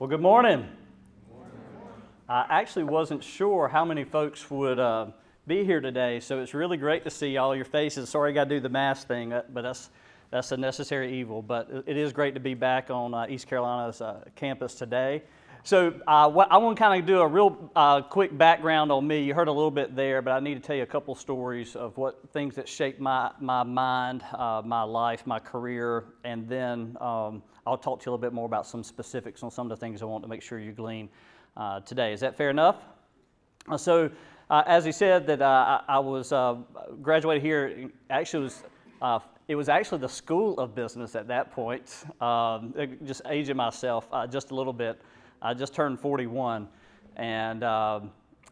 Well, good morning. I actually wasn't sure how many folks would uh, be here today, so it's really great to see all your faces. Sorry, I got to do the mask thing, uh, but that's that's a necessary evil. But it is great to be back on uh, East Carolina's uh, campus today. So uh, what, I want to kind of do a real uh, quick background on me. You heard a little bit there, but I need to tell you a couple stories of what things that shaped my, my mind, uh, my life, my career, and then um, I'll talk to you a little bit more about some specifics on some of the things I want to make sure you glean uh, today. Is that fair enough? Uh, so uh, as he said, that I, I, was graduated here. Actually, was it was actually the School of Business at that point. Um, just aging myself just a little bit. I just turned 41, and uh,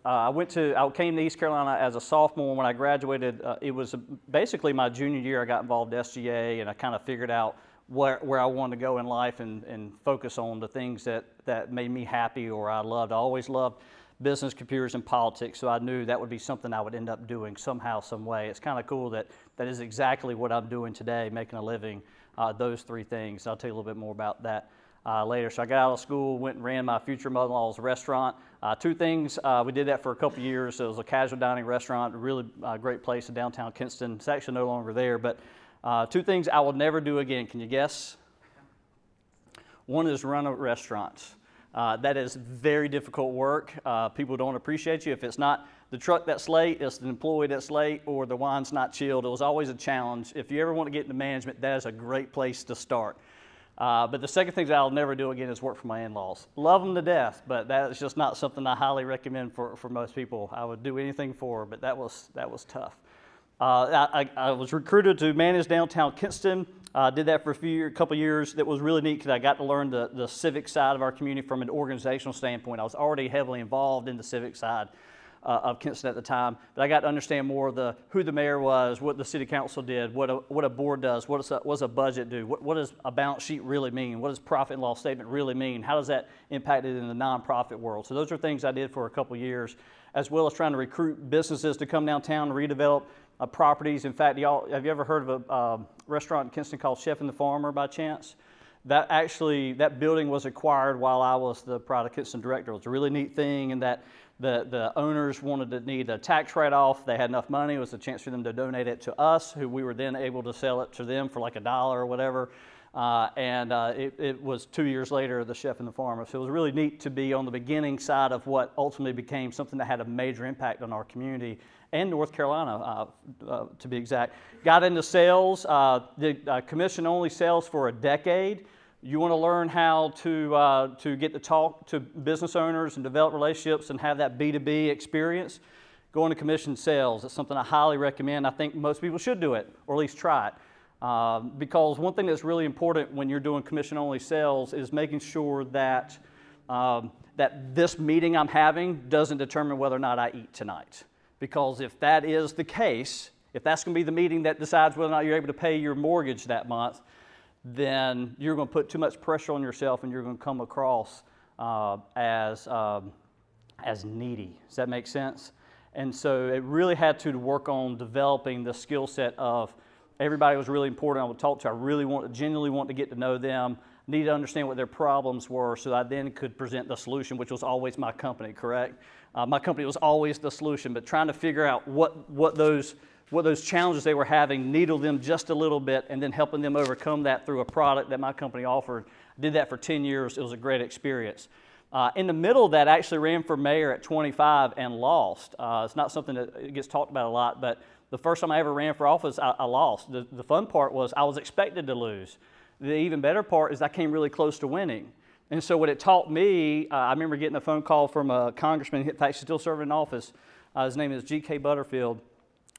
uh, I went to I came to East Carolina as a sophomore. When I graduated, uh, it was basically my junior year. I got involved in SGA, and I kind of figured out where, where I wanted to go in life and, and focus on the things that, that made me happy or I loved. I always loved business, computers, and politics, so I knew that would be something I would end up doing somehow, some way. It's kind of cool that that is exactly what I'm doing today, making a living, uh, those three things. I'll tell you a little bit more about that uh, later. So I got out of school, went and ran my future mother-in-law's restaurant. Uh, two things, uh, we did that for a couple years. It was a casual dining restaurant, a really uh, great place in downtown Kinston. It's actually no longer there, but uh, two things I will never do again. Can you guess? One is run a restaurant. Uh, that is very difficult work. people don't appreciate you if it's not the truck that's late, it's the employee that's late, or the wine's not chilled. It was always a challenge. If you ever want to get into management, that is a great place to start. Uh, but the second thing that I'll never do again is work for my in laws. Love them to death, but that is just not something I highly recommend for, for most people. I would do anything for, but that was, that was tough. Uh, I, I, was recruited to manage downtown Kinston. I uh, did that for a few, couple years. That was really neat because I got to learn the, the civic side of our community from an organizational standpoint. I was already heavily involved in the civic side uh, of Kinston at the time. But I got to understand more of the who the mayor was, what the city council did, what a, what a board does, what, is a, what does a budget do, what, what does a balance sheet really mean, what does profit and loss statement really mean, how does that impact it in the nonprofit world. So those are things I did for a couple years, as well as trying to recruit businesses to come downtown and redevelop uh, properties. In fact, y'all, have you ever heard of a uh, restaurant in Kinston called Chef and the Farmer by chance? That actually, that building was acquired while I was the Pride of Kinston director. It was a really neat thing and that the, the owners wanted to need a tax write off. They had enough money. It was a chance for them to donate it to us, who we were then able to sell it to them for like a dollar or whatever. Uh, and uh, it, it, was two years later, the chef and the farmer. So it was really neat to be on the beginning side of what ultimately became something that had a major impact on our community and North Carolina, uh, uh to be exact. Got into sales, uh, did uh, commission only sales for a decade. You want to learn how to, uh, to get to talk to business owners and develop relationships and have that B2B experience? Go into commission sales. It's something I highly recommend. I think most people should do it, or at least try it. Uh, because one thing that's really important when you're doing commission only sales is making sure that, um, that this meeting I'm having doesn't determine whether or not I eat tonight. Because if that is the case, if that's going to be the meeting that decides whether or not you're able to pay your mortgage that month, then you're going to put too much pressure on yourself and you're going to come across uh, as, um, as needy. Does that make sense? And so it really had to work on developing the skill set of everybody was really important. I would talk to. I really want, genuinely want to get to know them. Need to understand what their problems were, so I then could present the solution, which was always my company. Correct? Uh, my company was always the solution, but trying to figure out what what those what those challenges they were having, needle them just a little bit, and then helping them overcome that through a product that my company offered. I did that for 10 years. It was a great experience. Uh, in the middle of that, I actually ran for mayor at 25 and lost. Uh, it's not something that gets talked about a lot, but the first time I ever ran for office, I, I lost. The, the fun part was I was expected to lose. The even better part is I came really close to winning. And so, what it taught me, uh, I remember getting a phone call from a congressman, in fact, still serving in office. Uh, his name is G.K. Butterfield.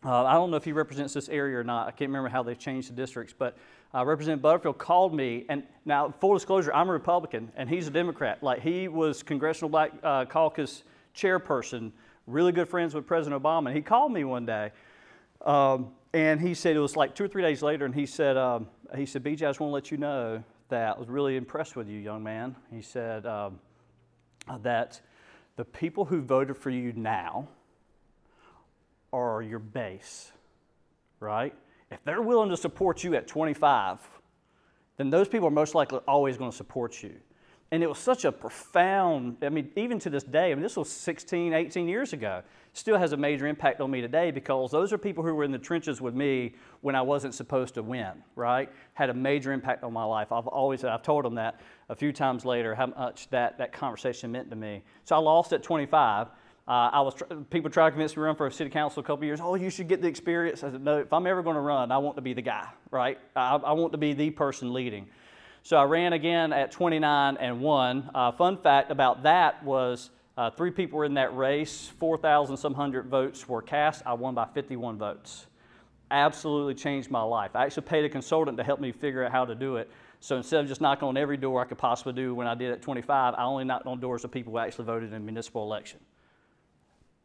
Uh, I don't know if he represents this area or not. I can't remember how they've changed the districts, but uh, Representative Butterfield called me, and now full disclosure, I'm a Republican and he's a Democrat. Like he was Congressional Black uh, Caucus chairperson, really good friends with President Obama. And he called me one day, um, and he said it was like two or three days later, and he said, um, he said, BJ, I just want to let you know that I was really impressed with you, young man. He said um, that the people who voted for you now are your base, right? If they're willing to support you at 25, then those people are most likely always going to support you. And it was such a profound, I mean, even to this day, I mean, this was 16, 18 years ago, still has a major impact on me today because those are people who were in the trenches with me when I wasn't supposed to win, right? Had a major impact on my life. I've always, I've told them that a few times later, how much that, that conversation meant to me. So I lost at 25. Uh, I was people tried to convince me to run for a city council a couple years. Oh, you should get the experience. I said, no. If I'm ever going to run, I want to be the guy, right? I, I want to be the person leading. So I ran again at 29 and won. Uh, fun fact about that was uh, three people were in that race, 4,000 some hundred votes were cast. I won by 51 votes. Absolutely changed my life. I actually paid a consultant to help me figure out how to do it. So instead of just knocking on every door I could possibly do when I did at 25, I only knocked on doors of people who actually voted in municipal election.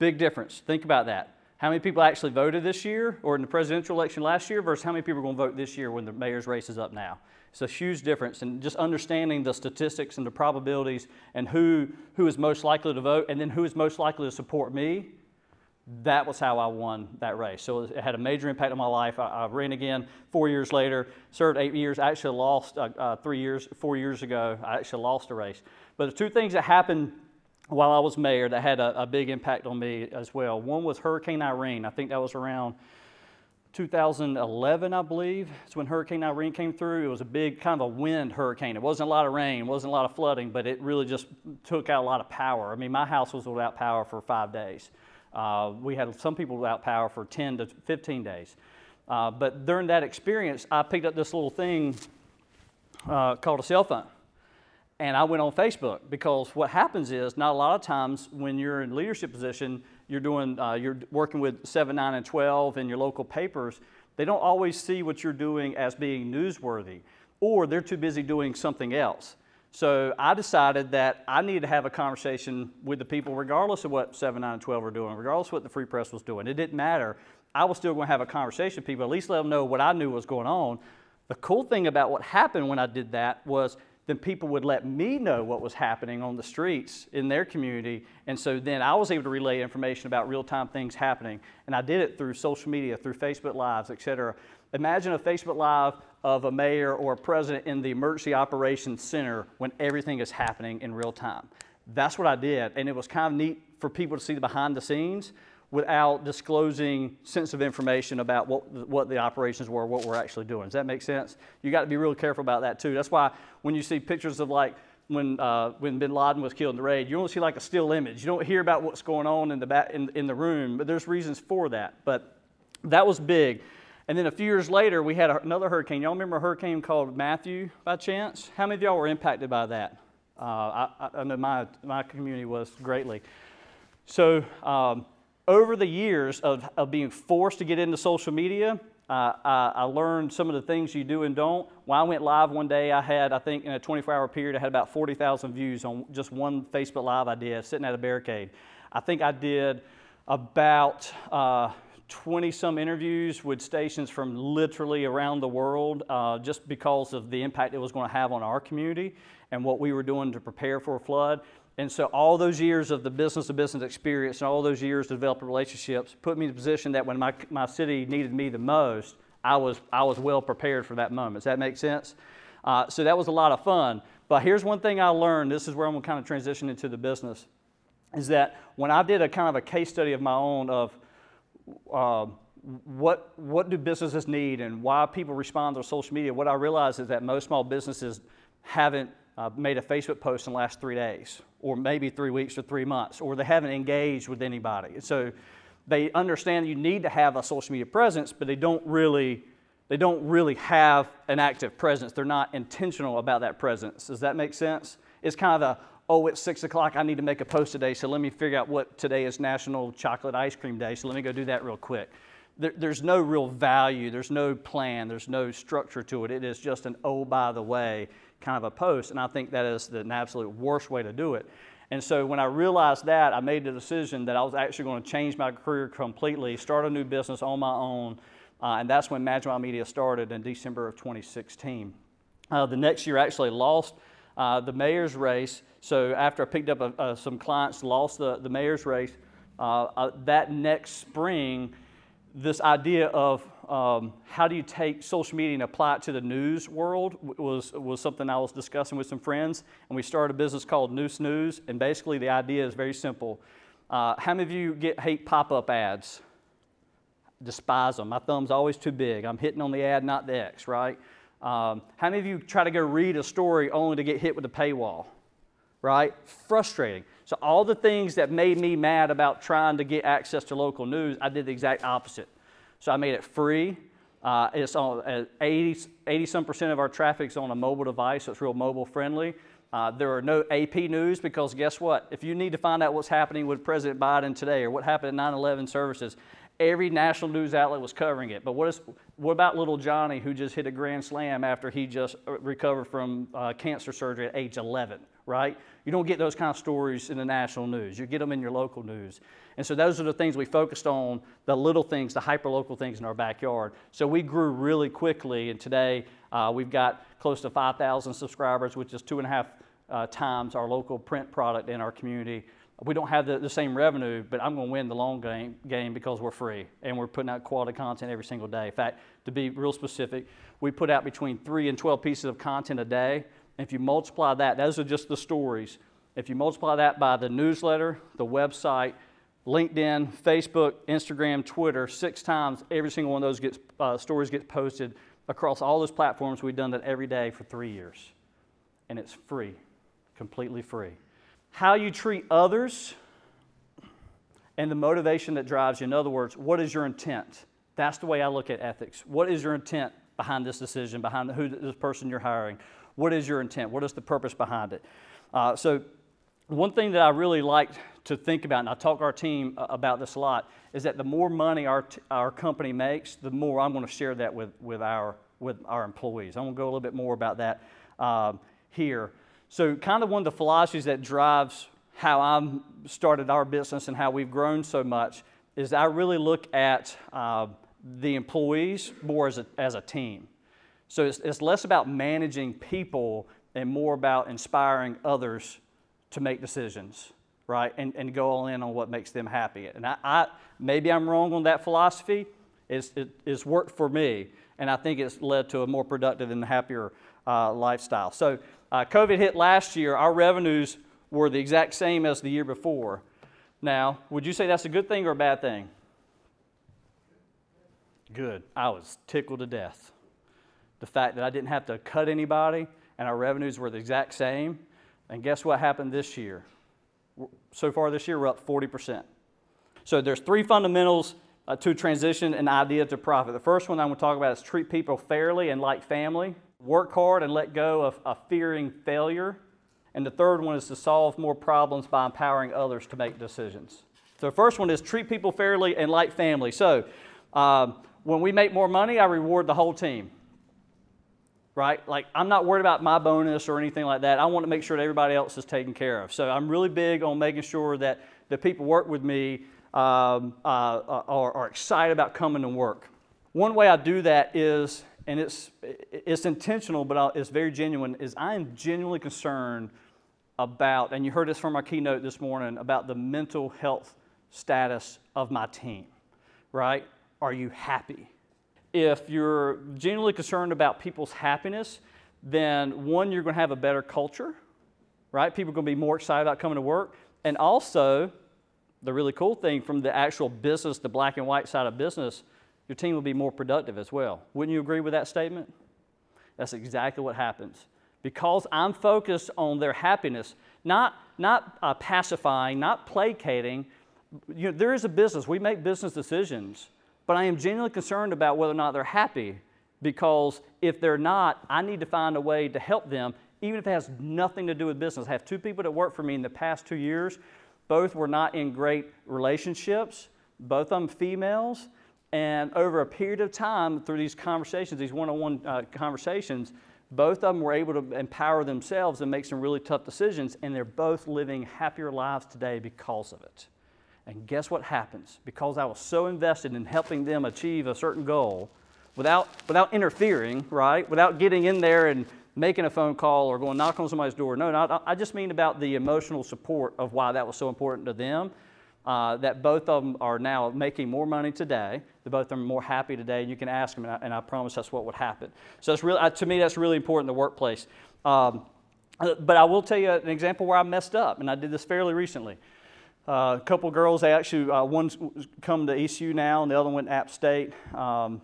Big difference. Think about that. How many people actually voted this year or in the presidential election last year versus how many people are going to vote this year when the mayor's race is up now? It's a huge difference. And just understanding the statistics and the probabilities and who, who is most likely to vote and then who is most likely to support me, that was how I won that race. So it had a major impact on my life. I, I ran again four years later, served eight years. I actually lost uh, uh, three years, four years ago. I actually lost a race. But the two things that happened while I was mayor that had a, a big impact on me as well. One was Hurricane Irene. I think that was around 2011, I believe. It's when Hurricane Irene came through. It was a big kind of a wind hurricane. It wasn't a lot of rain, wasn't a lot of flooding, but it really just took out a lot of power. I mean, my house was without power for five days. Uh, we had some people without power for 10 to 15 days. Uh, but during that experience, I picked up this little thing uh, called a cell phone. And I went on Facebook because what happens is, not a lot of times when you're in leadership position, you're doing, uh, you're working with 7, 9, and 12 in your local papers, they don't always see what you're doing as being newsworthy, or they're too busy doing something else. So I decided that I needed to have a conversation with the people, regardless of what 7, 9, and 12 were doing, regardless of what the Free Press was doing. It didn't matter. I was still going to have a conversation with people, at least let them know what I knew was going on. The cool thing about what happened when I did that was then people would let me know what was happening on the streets in their community. And so then I was able to relay information about real time things happening. And I did it through social media, through Facebook Lives, et cetera. Imagine a Facebook Live of a mayor or a president in the Emergency Operations Center when everything is happening in real time. That's what I did. And it was kind of neat for people to see the behind the scenes without disclosing sensitive information about what, what the operations were, what we're actually doing. Does that make sense? You got to be real careful about that too. That's why when you see pictures of like when, uh, when bin Laden was killed in the raid, you only see like a still image. You don't hear about what's going on in the, back, in, in the room, but there's reasons for that. But that was big. And then a few years later, we had another hurricane. Y'all remember a hurricane called Matthew by chance? How many of y'all were impacted by that? Uh, I, I, know my, my community was greatly. So um, over the years of, of being forced to get into social media, uh, I, I, learned some of the things you do and don't. When I went live one day, I had, I think, in a 24 hour period, I had about 40,000 views on just one Facebook Live I did, sitting at a barricade. I think I did about 20 uh, some interviews with stations from literally around the world uh, just because of the impact it was going to have on our community and what we were doing to prepare for a flood. And so, all those years of the business to business experience and all those years to develop relationships put me in a position that when my, my city needed me the most, I was, I was well prepared for that moment. Does that make sense? Uh, so, that was a lot of fun. But here's one thing I learned this is where I'm going to kind of transition into the business is that when I did a kind of a case study of my own of uh, what, what do businesses need and why people respond to social media, what I realized is that most small businesses haven't uh, made a Facebook post in the last three days, or maybe three weeks or three months, or they haven't engaged with anybody. So they understand you need to have a social media presence, but they don't really they don't really have an active presence. They're not intentional about that presence. Does that make sense? It's kind of a oh, it's six o'clock. I need to make a post today, so let me figure out what today is National Chocolate Ice Cream Day. So let me go do that real quick. There, there's no real value. There's no plan. There's no structure to it. It is just an oh, by the way kind of a post. And I think that is the absolute worst way to do it. And so when I realized that, I made the decision that I was actually going to change my career completely, start a new business on my own. Uh, and that's when Magi Media started in December of 2016. Uh, the next year, I actually lost uh, the mayor's race. So after I picked up a, a, some clients, lost the, the mayor's race, uh, uh, that next spring, this idea of um, how do you take social media and apply it to the news world was, was something I was discussing with some friends. And we started a business called Neuse News. And basically, the idea is very simple. Uh, how many of you get hate pop up ads? Despise them. My thumb's always too big. I'm hitting on the ad, not the X, right? Um, how many of you try to go read a story only to get hit with a paywall? Right? Frustrating. So, all the things that made me mad about trying to get access to local news, I did the exact opposite. So I made it free. Uh, it's on uh, 80, 80 some percent of our traffic is on a mobile device, so it's real mobile friendly. Uh, there are no AP news because guess what? If you need to find out what's happening with President Biden today or what happened at 9 11 services, every national news outlet was covering it. But what, is, what about little Johnny who just hit a grand slam after he just uh, recovered from uh, cancer surgery at age 11, right? You don't get those kind of stories in the national news. You get them in your local news. And so those are the things we focused on, the little things, the hyper-local things in our backyard. So we grew really quickly, and today uh, we've got close to 5,000 subscribers, which is two and a half uh, times our local print product in our community. We don't have the, the same revenue, but I'm going to win the long game, game because we're free and we're putting out quality content every single day. In fact, to be real specific, we put out between three and 12 pieces of content a day. If you multiply that, those are just the stories. If you multiply that by the newsletter, the website, LinkedIn, Facebook, Instagram, Twitter, six times every single one of those gets, uh, stories gets posted across all those platforms. We've done that every day for three years. And it's free, completely free. How you treat others and the motivation that drives you. In other words, what is your intent? That's the way I look at ethics. What is your intent behind this decision, behind who this person you're hiring? What is your intent? What is the purpose behind it? Uh, so one thing that I really like to think about, and I talk to our team uh, about this a lot, is that the more money our, t- our company makes, the more I'm going to share that with, with, our, with our employees. I'm going to go a little bit more about that um, here. So, kind of one of the philosophies that drives how I started our business and how we've grown so much is I really look at uh, the employees more as a, as a team. So, it's, it's less about managing people and more about inspiring others to make decisions, right? And, and go all in on what makes them happy. And I, I maybe I'm wrong on that philosophy. It's, it, it's worked for me, and I think it's led to a more productive and happier uh, lifestyle. So, uh, COVID hit last year. Our revenues were the exact same as the year before. Now, would you say that's a good thing or a bad thing? Good. I was tickled to death. The fact that I didn't have to cut anybody and our revenues were the exact same and guess what happened this year? So far this year, we're up 40%. So there's three fundamentals uh, to transition an idea to profit. The first one I'm going to talk about is treat people fairly and like family. Work hard and let go of, of fearing failure. And the third one is to solve more problems by empowering others to make decisions. So the first one is treat people fairly and like family. So um, when we make more money, I reward the whole team right? Like, I'm not worried about my bonus or anything like that. I want to make sure that everybody else is taken care of. So I'm really big on making sure that the people work with me um, uh, are, are, excited about coming to work. One way I do that is, and it's, it's intentional, but it's very genuine, is I am genuinely concerned about, and you heard this from our keynote this morning, about the mental health status of my team, right? Are you happy? If you're genuinely concerned about people's happiness, then one, you're going to have a better culture, right? People are going to be more excited about coming to work. And also, the really cool thing from the actual business, the black and white side of business, your team will be more productive as well. Wouldn't you agree with that statement? That's exactly what happens. Because I'm focused on their happiness, not, not uh, pacifying, not placating. You know, there is a business. We make business decisions. But I am genuinely concerned about whether or not they're happy because if they're not, I need to find a way to help them, even if it has nothing to do with business. I have two people that work for me in the past two years. Both were not in great relationships, both of them females. And over a period of time, through these conversations, these one on one conversations, both of them were able to empower themselves and make some really tough decisions, and they're both living happier lives today because of it. And guess what happens? Because I was so invested in helping them achieve a certain goal without, without interfering, right? Without getting in there and making a phone call or going knock on somebody's door. No, not, I just mean about the emotional support of why that was so important to them. uh, that both of them are now making more money today. They both are more happy today. And you can ask them, and I, and I promise that's what would happen. So it's really, uh, to me, that's really important in the workplace. Um, uh, but I will tell you an example where I messed up, and I did this fairly recently. Uh, a couple girls, they actually, uh, one's come to ECU now, and the other went to App State. Um,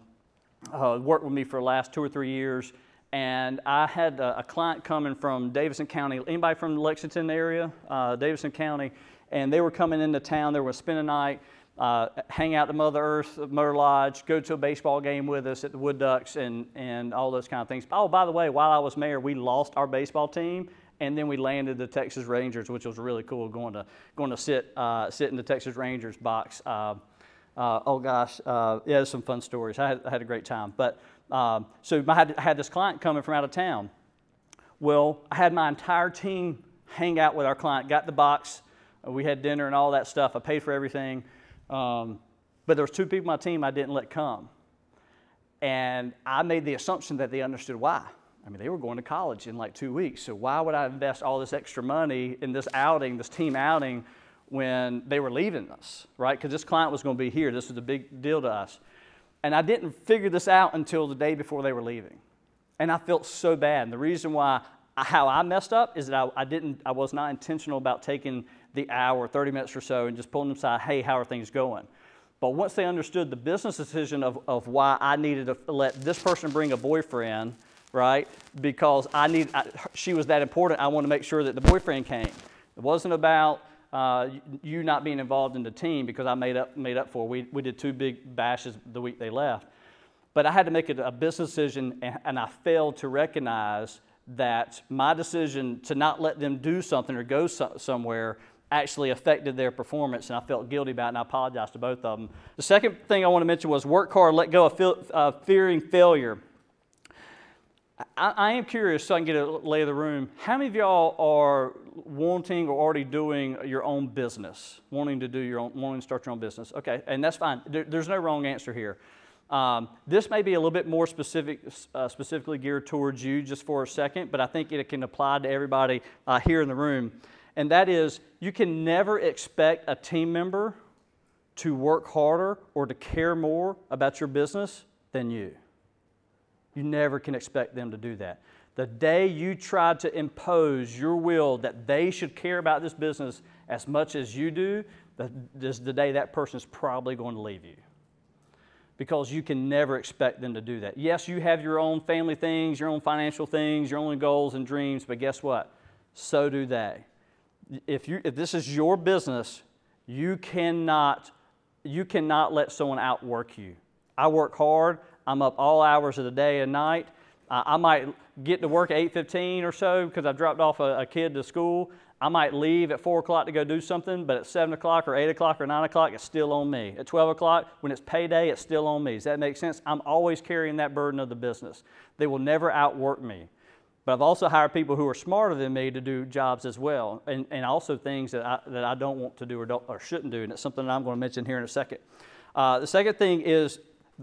uh, worked with me for the last two or three years. And I had a, a client coming from Davidson County. Anybody from the Lexington area? Uh, Davidson County. And they were coming into town. They were spend a night, uh, hang out at Mother Earth, Motor Lodge, go to a baseball game with us at the Wood Ducks, and, and all those kind of things. Oh, by the way, while I was mayor, we lost our baseball team and then we landed the Texas Rangers, which was really cool. Going to going to sit uh, sit in the Texas Rangers box. Uh, uh, oh gosh, uh, yeah, some fun stories. I had, I had a great time. But um, so I had, I had this client coming from out of town. Well, I had my entire team hang out with our client. Got the box. We had dinner and all that stuff. I paid for everything. Um, but there was two people on my team I didn't let come. And I made the assumption that they understood why. I mean, they were going to college in like two weeks. So why would I invest all this extra money in this outing, this team outing, when they were leaving us, right? Because this client was going to be here. This was a big deal to us. And I didn't figure this out until the day before they were leaving. And I felt so bad. And the reason why, how I messed up is that I, I didn't, I was not intentional about taking the hour, 30 minutes or so, and just pulling them aside, hey, how are things going? But once they understood the business decision of, of why I needed to let this person bring a boyfriend right? Because I need, I, she was that important. I want to make sure that the boyfriend came. It wasn't about uh, you not being involved in the team because I made up, made up for it. We, we did two big bashes the week they left. But I had to make a, a business decision, and, and I failed to recognize that my decision to not let them do something or go so, somewhere actually affected their performance, and I felt guilty about it, and I apologized to both of them. The second thing I want to mention was work hard, let go of feel, uh, fearing failure. I, I, am curious, so I can get a lay of the room. How many of y'all are wanting or already doing your own business, wanting to do your own, wanting to start your own business? Okay, and that's fine. There, there's no wrong answer here. Um, this may be a little bit more specific, uh, specifically geared towards you, just for a second, but I think it can apply to everybody uh, here in the room. And that is, you can never expect a team member to work harder or to care more about your business than you. You never can expect them to do that. The day you try to impose your will that they should care about this business as much as you do, is the day that person is probably going to leave you. Because you can never expect them to do that. Yes, you have your own family things, your own financial things, your own goals and dreams, but guess what? So do they. If, you, if this is your business, you cannot, you cannot let someone outwork you. I work hard. I'm up all hours of the day and night. Uh, I might get to work at 8.15 or so because I've dropped off a, a, kid to school. I might leave at 4 o'clock to go do something, but at 7 o'clock or 8 o'clock or 9 o'clock, it's still on me. At 12 o'clock, when it's payday, it's still on me. Does that make sense? I'm always carrying that burden of the business. They will never outwork me. But I've also hired people who are smarter than me to do jobs as well, and, and also things that I, that I don't want to do or, or shouldn't do. And it's something that I'm going to mention here in a second. Uh, the second thing is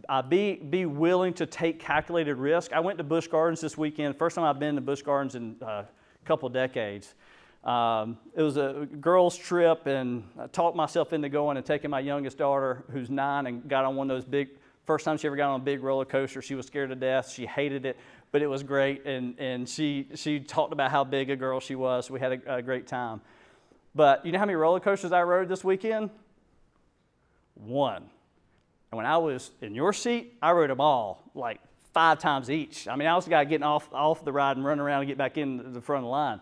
uh, be, be willing to take calculated risk. I went to Busch Gardens this weekend. First time I've been to Busch Gardens in uh, a couple decades. Um, it was a girls' trip, and I talked myself into going and taking my youngest daughter, who's nine, and got on one of those big. First time she ever got on a big roller coaster, she was scared to death. She hated it, but it was great, and, and she, she talked about how big a girl she was. We had a, a great time. But you know how many roller coasters I rode this weekend? One. And when I was in your seat, I rode them all like five times each. I mean, I was the guy getting off, off the ride and running around and get back in the front of the line.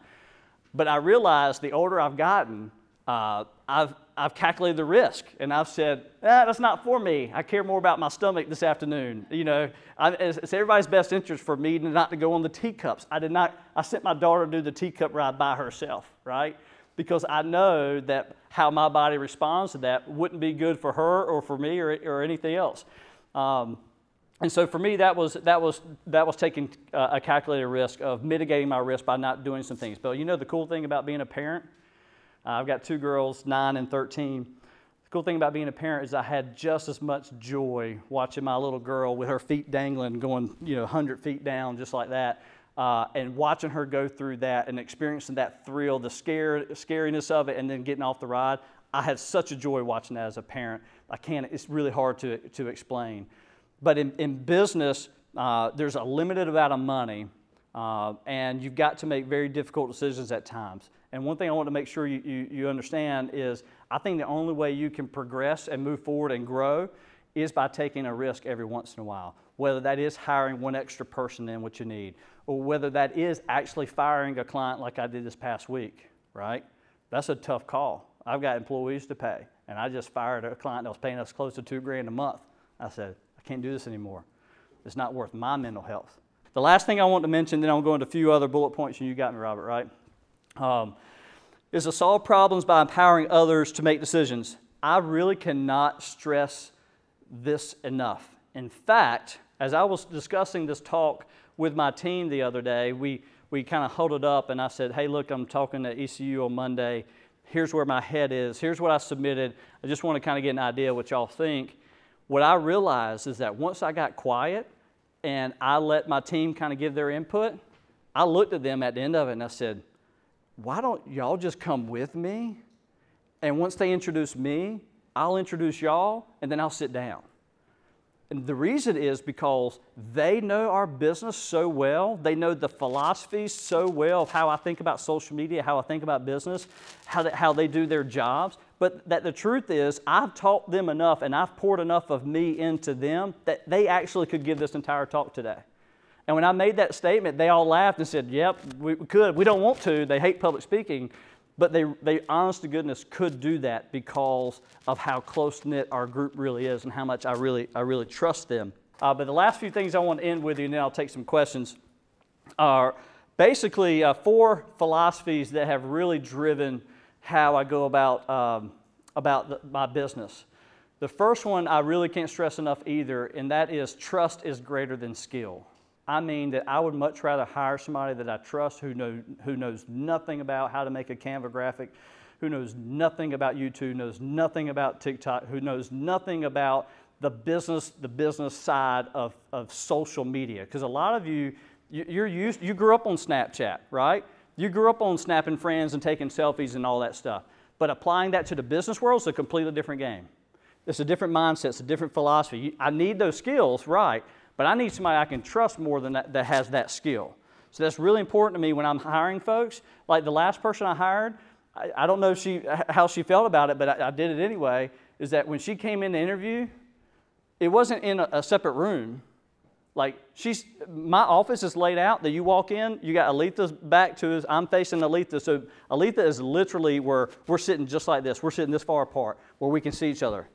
But I realized the older I've gotten, uh, I've, I've calculated the risk and I've said, eh, that's not for me. I care more about my stomach this afternoon. You know, I, it's, it's, everybody's best interest for me not to go on the teacups. I did not, I sent my daughter to do the teacup ride by herself, right? Because I know that how my body responds to that wouldn't be good for her or for me or, or anything else. Um, and so for me, that was, that was, that was taking a calculated risk of mitigating my risk by not doing some things. But you know the cool thing about being a parent? Uh, I've got two girls, 9 and 13. The cool thing about being a parent is I had just as much joy watching my little girl with her feet dangling, going, you know, 100 feet down, just like that, uh, and watching her go through that and experiencing that thrill, the scare, scariness of it, and then getting off the ride, I had such a joy watching that as a parent. I can't, it's really hard to, to explain. But in, in business, uh, there's a limited amount of money, uh, and you've got to make very difficult decisions at times. And one thing I want to make sure you, you, you understand is I think the only way you can progress and move forward and grow is by taking a risk every once in a while, whether that is hiring one extra person in what you need, or whether that is actually firing a client like I did this past week, right? That's a tough call. I've got employees to pay, and I just fired a client that was paying us close to two grand a month. I said, I can't do this anymore. It's not worth my mental health. The last thing I want to mention, then I'll go into a few other bullet points, and you got me, Robert, right? Um, is to solve problems by empowering others to make decisions. I really cannot stress this enough. In fact, as I was discussing this talk with my team the other day, we, we kind of huddled up and I said, Hey, look, I'm talking to ECU on Monday. Here's where my head is. Here's what I submitted. I just want to kind of get an idea what y'all think. What I realized is that once I got quiet and I let my team kind of give their input, I looked at them at the end of it and I said, Why don't y'all just come with me? And once they introduce me, I'll introduce y'all and then I'll sit down. And the reason is because they know our business so well. They know the philosophies so well of how I think about social media, how I think about business, how they, how they do their jobs. But that the truth is, I've taught them enough and I've poured enough of me into them that they actually could give this entire talk today. And when I made that statement, they all laughed and said, Yep, we could. We don't want to. They hate public speaking. But they, they, honest to goodness, could do that because of how close knit our group really is and how much I really, I really trust them. Uh, but the last few things I want to end with you, and then I'll take some questions, are basically uh, four philosophies that have really driven how I go about, um, about the, my business. The first one I really can't stress enough either, and that is trust is greater than skill. I mean that I would much rather hire somebody that I trust who, know, who knows nothing about how to make a Canva graphic, who knows nothing about YouTube, knows nothing about TikTok, who knows nothing about the business, the business side of, of social media. Because a lot of you, you're used, you grew up on Snapchat, right? You grew up on snapping friends and taking selfies and all that stuff. But applying that to the business world is a completely different game. It's a different mindset, it's a different philosophy. I need those skills, right? But I need somebody I can trust more than that that has that skill. So that's really important to me when I'm hiring folks. Like the last person I hired, I, I don't know she, how she felt about it, but I, I, did it anyway. Is that when she came in to interview, it wasn't in a, a separate room. Like she's, my office is laid out that you walk in, you got Aletha's back to us. I'm facing Aletha. So Aletha is literally where we're sitting just like this. We're sitting this far apart where we can see each other.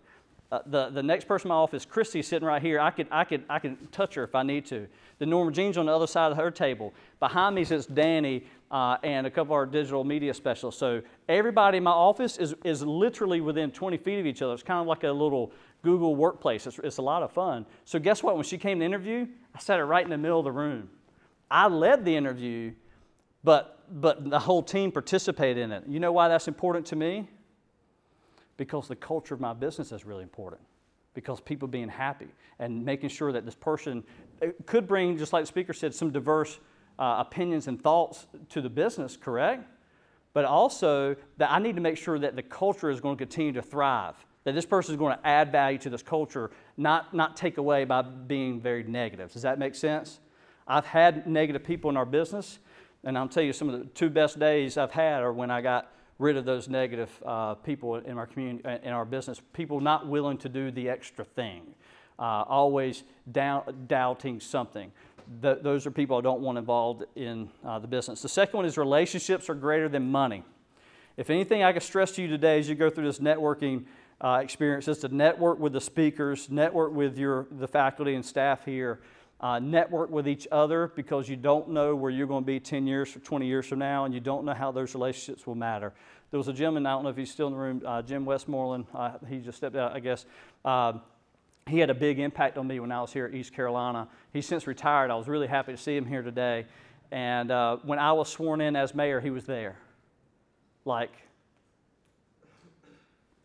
Uh, the, the next person in my office, Christy, sitting right here. I could, I, could, I could touch her if I need to. The Norma Jean's on the other side of her table. Behind me sits Danny uh, and a couple of our digital media specialists. So everybody in my office is, is literally within 20 feet of each other. It's kind of like a little Google workplace. It's, it's a lot of fun. So guess what? When she came to interview, I sat her right in the middle of the room. I led the interview, but, but the whole team participated in it. You know why that's important to me? Because the culture of my business is really important. Because people being happy and making sure that this person could bring, just like the speaker said, some diverse uh, opinions and thoughts to the business, correct? But also that I need to make sure that the culture is going to continue to thrive, that this person is going to add value to this culture, not, not take away by being very negative. Does that make sense? I've had negative people in our business, and I'll tell you some of the two best days I've had are when I got rid of those negative uh, people in our community, uh, in our business, people not willing to do the extra thing, uh, always doubting something. Th- those are people I don't want involved in uh, the business. The second one is relationships are greater than money. If anything I can stress to you today as you go through this networking uh, experience is to network with the speakers, network with your, the faculty and staff here, uh, network with each other because you don't know where you're going to be 10 years or 20 years from now, and you don't know how those relationships will matter. There was a gentleman, I don't know if he's still in the room, uh, Jim Westmoreland, uh, he just stepped out, I guess. Uh, he had a big impact on me when I was here at East Carolina. He's since retired. I was really happy to see him here today. And uh, when I was sworn in as mayor, he was there. Like,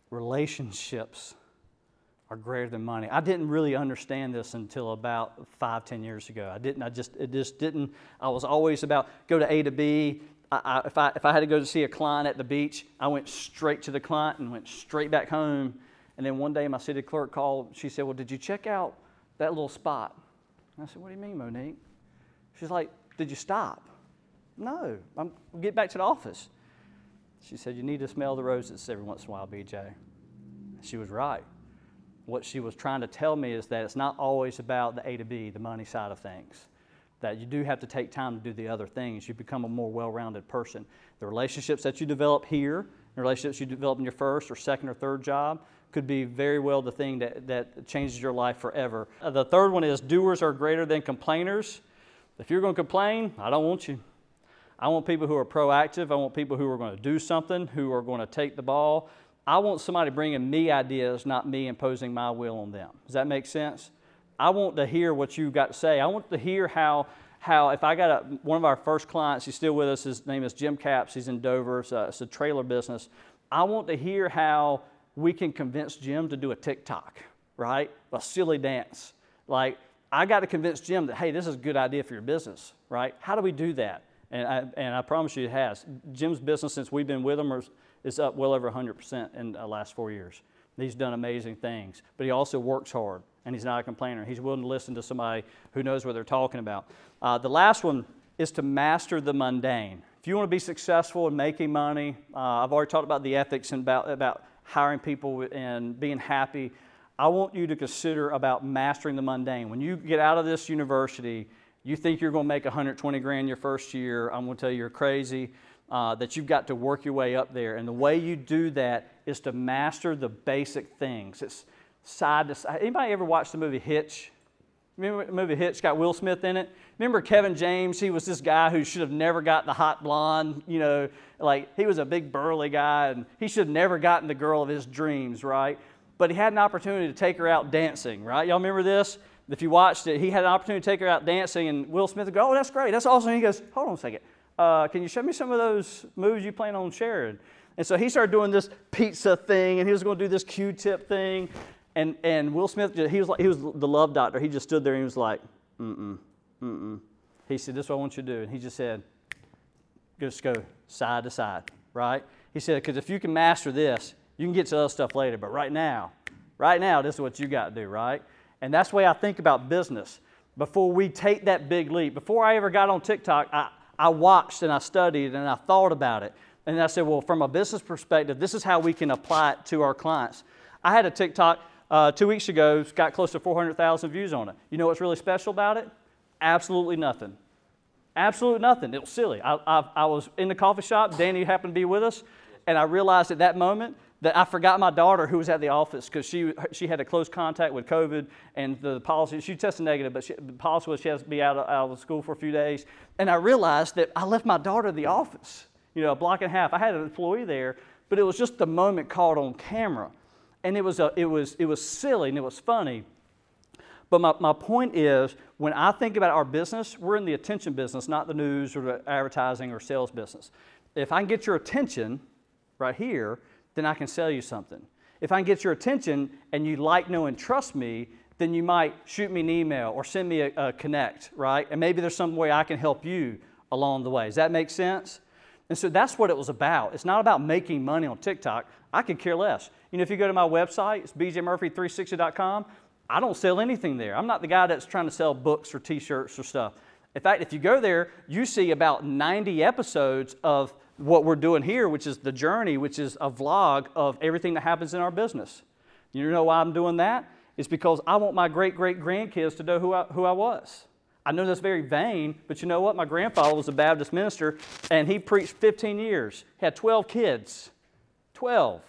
relationships are greater than money. I didn't really understand this until about five, ten years ago. I didn't, I just, it just didn't, I was always about go to A to B. I, I, if, I, if I had to go to see a client at the beach, I went straight to the client and went straight back home. And then one day my city clerk called. She said, Well, did you check out that little spot? And I said, What do you mean, Monique? She's like, Did you stop? No, I'm get back to the office. She said, You need to smell the roses every once in a while, BJ. She was right. What she was trying to tell me is that it's not always about the A to B, the money side of things. That you do have to take time to do the other things. You become a more well rounded person. The relationships that you develop here, the relationships you develop in your first or second or third job, could be very well the thing that, that changes your life forever. Uh, the third one is doers are greater than complainers. If you're going to complain, I don't want you. I want people who are proactive. I want people who are going to do something, who are going to take the ball. I want somebody bringing me ideas, not me imposing my will on them. Does that make sense? I want to hear what you've got to say. I want to hear how, how if I got a, one of our first clients, he's still with us, his name is Jim Caps, he's in Dover, it's a, it's a trailer business. I want to hear how we can convince Jim to do a TikTok, right? A silly dance. Like, I got to convince Jim that, hey, this is a good idea for your business, right? How do we do that? And I, and I promise you it has. Jim's business, since we've been with him, is, up well over 100% in the last four years. He's done amazing things, but he also works hard and he's not a complainer. He's willing to listen to somebody who knows what they're talking about. Uh, the last one is to master the mundane. If you want to be successful in making money, uh, I've already talked about the ethics and about, about hiring people and being happy. I want you to consider about mastering the mundane. When you get out of this university, you think you're going to make 120 grand your first year. I'm going to tell you you're crazy. Uh, that you've got to work your way up there. And the way you do that is to master the basic things. It's side to side. Anybody ever watched the movie Hitch? Remember the movie Hitch got Will Smith in it? Remember Kevin James? He was this guy who should have never gotten the hot blonde, you know, like he was a big burly guy and he should have never gotten the girl of his dreams, right? But he had an opportunity to take her out dancing, right? Y'all remember this? If you watched it, he had an opportunity to take her out dancing and Will Smith would go, Oh, that's great, that's awesome. And he goes, Hold on a second. Uh, can you show me some of those moves you plan on sharing? And so he started doing this pizza thing and he was going to do this Q-tip thing. And, and Will Smith, he was, like, he was the love doctor. He just stood there and he was like, mm-mm, mm-mm. He said, this is what I want you to do. And he just said, just go side to side, right? He said, because if you can master this, you can get to other stuff later. But right now, right now, this is what you got to do, right? And that's the way I think about business. Before we take that big leap, before I ever got on TikTok, I, I watched and I studied and I thought about it. And I said, well, from a business perspective, this is how we can apply it to our clients. I had a TikTok uh, two weeks ago, it's got close to 400,000 views on it. You know what's really special about it? Absolutely nothing. Absolutely nothing. It was silly. I, I, I was in the coffee shop, Danny happened to be with us, and I realized at that moment that I forgot my daughter who was at the office because she, she had a close contact with COVID and the policy, she tested negative, but she, the policy was she has to be out of, out of school for a few days. And I realized that I left my daughter at the office, you know, a block and a half. I had an employee there, but it was just the moment caught on camera. And it was, a, it was, it was silly and it was funny. But my, my point is, when I think about our business, we're in the attention business, not the news or the advertising or sales business. If I can get your attention right here, then I can sell you something. If I can get your attention and you like, know, and trust me, then you might shoot me an email or send me a, a, connect, right? And maybe there's some way I can help you along the way. Does that make sense? And so that's what it was about. It's not about making money on TikTok. I could care less. You know, if you go to my website, it's bjmurphy360.com, I don't sell anything there. I'm not the guy that's trying to sell books or t shirts or stuff. In fact, if you go there, you see about 90 episodes of what we're doing here, which is the journey, which is a vlog of everything that happens in our business. You know why I'm doing that? It's because I want my great great grandkids to know who I, who I was. I know that's very vain, but you know what? My grandfather was a Baptist minister and he preached 15 years, he had 12 kids. 12.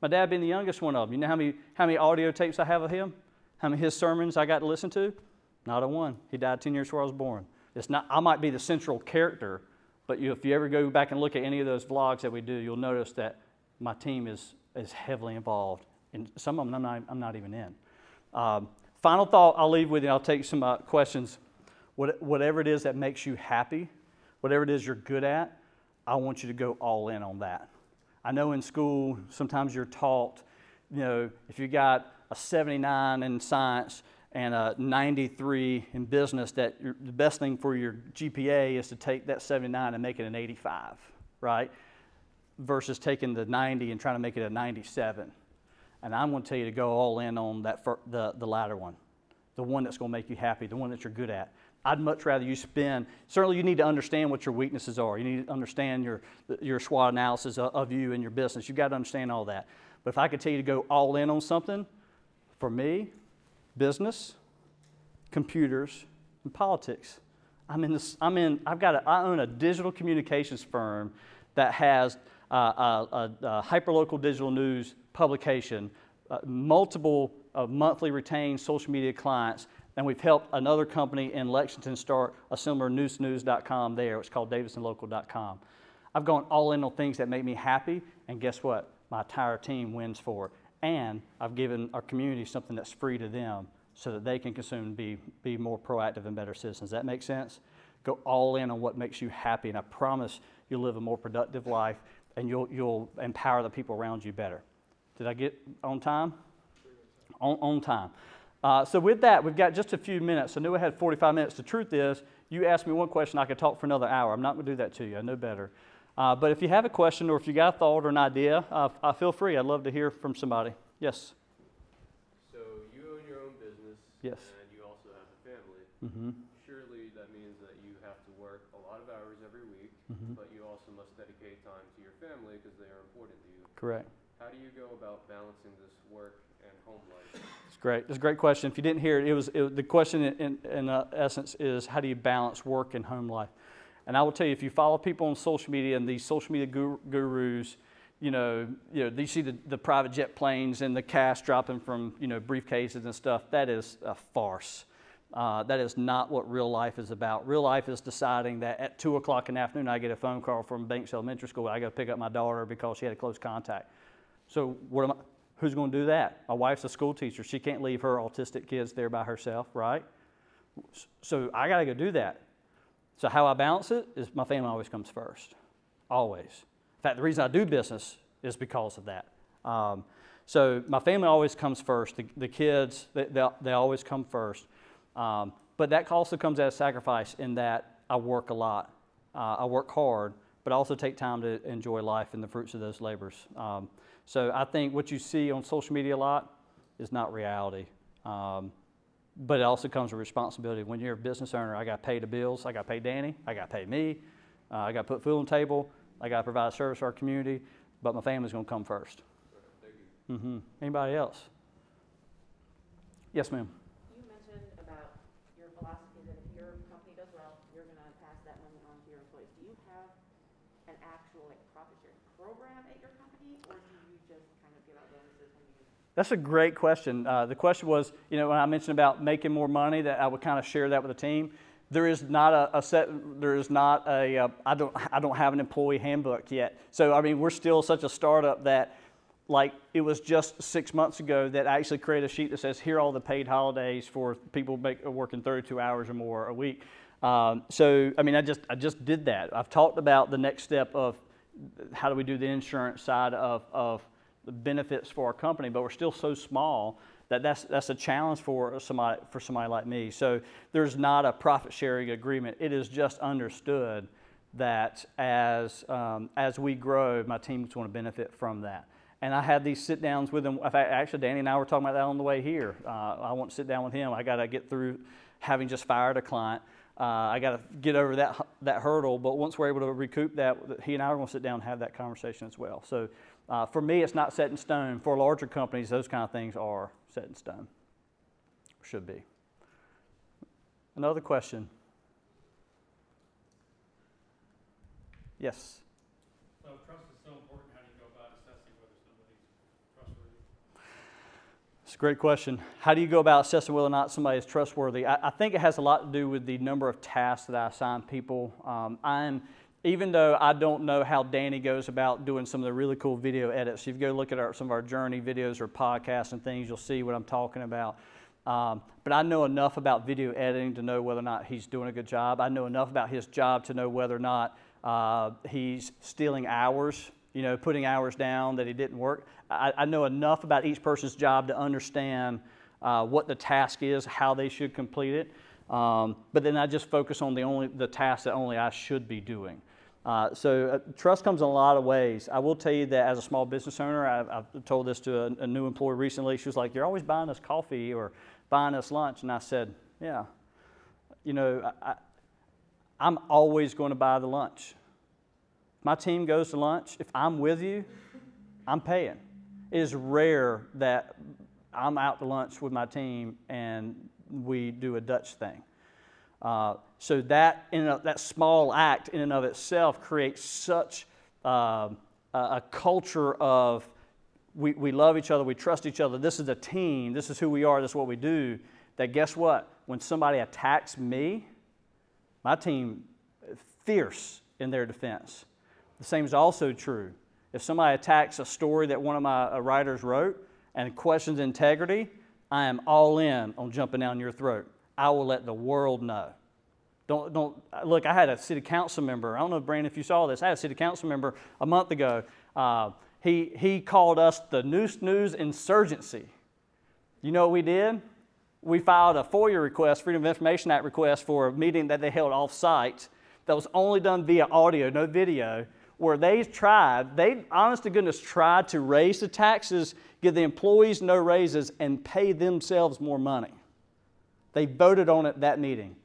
My dad being the youngest one of them. You know how many, how many audio tapes I have of him? How many his sermons I got to listen to? Not a one. He died 10 years before I was born. It's not, I might be the central character, but you, if you ever go back and look at any of those vlogs that we do, you'll notice that my team is, is heavily involved. And some of them I'm not, I'm not even in. Um, final thought I'll leave with you, I'll take some uh, questions. What, whatever it is that makes you happy, whatever it is you're good at, I want you to go all in on that. I know in school, sometimes you're taught, you know, if you got a 79 in science and a 93 in business, that the best thing for your GPA is to take that 79 and make it an 85, right? Versus taking the 90 and trying to make it a 97. And I'm going to tell you to go all in on that the, the latter one, the one that's going to make you happy, the one that you're good at. I'd much rather you spend, certainly you need to understand what your weaknesses are. You need to understand your, your SWOT analysis of you and your business. You've got to understand all that. But if I could tell you to go all in on something, for me, business, computers, and politics. I'm in this, I'm in, I've got a, I own a digital communications firm that has uh, a, a, a hyperlocal digital news publication, uh, multiple uh, monthly retained social media clients, and we've helped another company in Lexington start a similar neusenews.com there. It's called davidsonlocal.com. I've gone all in on things that make me happy, and guess what? My entire team wins for it and I've given our community something that's free to them so that they can consume and be, be more proactive and better citizens. That make sense? Go all in on what makes you happy, and I promise you'll live a more productive life and you'll, you'll empower the people around you better. Did I get on time? On, on time. Uh, so, with that, we've got just a few minutes. I knew I had 45 minutes. The truth is, you asked me one question, I could talk for another hour. I'm not going to do that to you. I know better. Uh, but if you have a question or if you got a thought or an idea, uh, uh, feel free. I'd love to hear from somebody. Yes. So you own your own business. Yes. And you also have a family. Mm-hmm. Surely that means that you have to work a lot of hours every week, mm-hmm. but you also must dedicate time to your family because they are important to you. Correct. How do you go about balancing this work and home life? It's great. It's a great question. If you didn't hear it, it was it, the question in, in, in uh, essence is how do you balance work and home life? And I will tell you, if you follow people on social media and these social media gurus, you know, you know, you see the, the private jet planes and the cash dropping from, you know, briefcases and stuff. That is a farce. Uh, that is not what real life is about. Real life is deciding that at 2 o'clock in the afternoon, I get a phone call from Banks Elementary School. I got to pick up my daughter because she had a close contact. So, what am I, who's going to do that? My wife's a school teacher. She can't leave her autistic kids there by herself, right? So, I got to go do that. So, how I balance it is my family always comes first. Always. In fact, the reason I do business is because of that. Um, so, my family always comes first. The, the kids, they, they, they, always come first. Um, but that also comes at a sacrifice in that I work a lot. Uh, I work hard, but I also take time to enjoy life and the fruits of those labors. Um, so, I think what you see on social media a lot is not reality. But it also comes with responsibility. When you're a business owner, I got to pay the bills, I got to pay Danny, I got to pay me, uh, I got to put food on the table, I got to provide service to our community, but my family's going to come first. Mm-hmm. Anybody else? Yes, ma'am. You mentioned about your philosophy that if your company does well, you're going to pass that money on to your employees. Do you have an actual like profit sharing program at your company, or do you just kind of give out bonuses when you that's a great question. Uh, the question was, you know, when I mentioned about making more money, that I would kind of share that with the team. There is not a, a set. There is not a. Uh, I don't. I don't have an employee handbook yet. So I mean, we're still such a startup that, like, it was just six months ago that I actually created a sheet that says here are all the paid holidays for people make, working 32 hours or more a week. Um, so I mean, I just I just did that. I've talked about the next step of how do we do the insurance side of of benefits for our company, but we're still so small that that's, that's a challenge for somebody, for somebody like me. So there's not a profit sharing agreement. It is just understood that as, um, as we grow, my team's going to benefit from that. And I had these sit downs with them. Actually, Danny and I were talking about that on the way here. Uh, I want to sit down with him. I got to get through having just fired a client. Uh, I got to get over that, that hurdle. But once we're able to recoup that, he and I are going to sit down and have that conversation as well. So uh, for me, it's not set in stone. For larger companies, those kind of things are set in stone. Should be. Another question? Yes. So trust is so important. How do you go about assessing whether somebody's trustworthy? It's a great question. How do you go about assessing whether or not somebody is trustworthy? I, I think it has a lot to do with the number of tasks that I assign people. Um, I'm even though I don't know how Danny goes about doing some of the really cool video edits, if you go look at our, some of our journey videos or podcasts and things, you'll see what I'm talking about. Um, but I know enough about video editing to know whether or not he's doing a good job. I know enough about his job to know whether or not uh, he's stealing hours, you know, putting hours down that he didn't work. I, I know enough about each person's job to understand uh, what the task is, how they should complete it. Um, but then I just focus on the only the task that only I should be doing. Uh, so uh, trust comes in a lot of ways. I will tell you that as a small business owner, I've, I've told this to a, a new employee recently. She was like, "You're always buying us coffee or buying us lunch," and I said, "Yeah, you know, I, I'm always going to buy the lunch. My team goes to lunch. If I'm with you, I'm paying. It is rare that I'm out to lunch with my team and we do a Dutch thing. Uh, so that in a, that small act in and of itself creates such uh, a, culture of we, we love each other, we trust each other. This is a team. This is who we are. This is what we do. That guess what? When somebody attacks me, my team fierce in their defense. The same is also true. If somebody attacks a story that one of my uh, writers wrote and questions integrity, I am all in on jumping down your throat. I will let the world know. Don't, don't look. I had a city council member. I don't know, Brandon, if you saw this. I had a city council member a month ago. Uh, he he called us the Neuse News Insurgency. You know what we did? We filed a FOIA request, Freedom of Information Act request, for a meeting that they held off site that was only done via audio, no video, where they tried, they honest to goodness tried to raise the taxes, give the employees no raises, and pay themselves more money. They voted on it that meeting.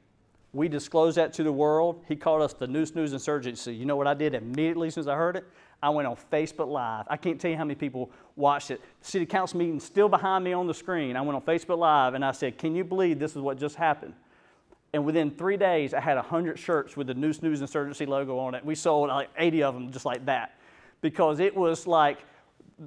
We disclosed that to the world. He called us the Neuse News Insurgency. You know what I did immediately as soon as I heard it? I went on Facebook Live. I can't tell you how many people watched it. City council meeting still behind me on the screen. I went on Facebook Live and I said, Can you believe this is what just happened? And within three days, I had 100 shirts with the Neuse News Insurgency logo on it. We sold like 80 of them just like that because it was like,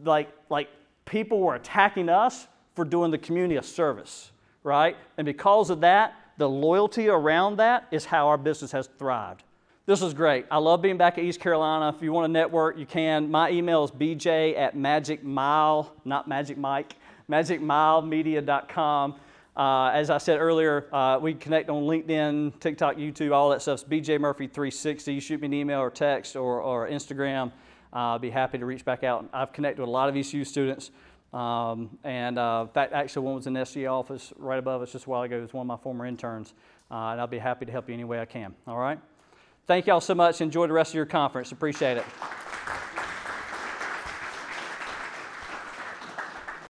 like, like people were attacking us for doing the community a service, right? And because of that, the loyalty around that is how our business has thrived. This is great. I love being back at East Carolina. If you want to network, you can. My email is bj at magic mile, not magic mike, magicmilemedia.com. Uh, as I said earlier, uh, we connect on LinkedIn, TikTok, YouTube, all that stuff. BJ Murphy 360. You shoot me an email or text or, or Instagram. Uh, I'll be happy to reach back out. I've connected with a lot of ECU students. Um, and uh, in fact, actually, one was in the SC office right above us just a while ago. It was one of my former interns. Uh, and I'll be happy to help you any way I can. All right? Thank y'all so much. Enjoy the rest of your conference. Appreciate it.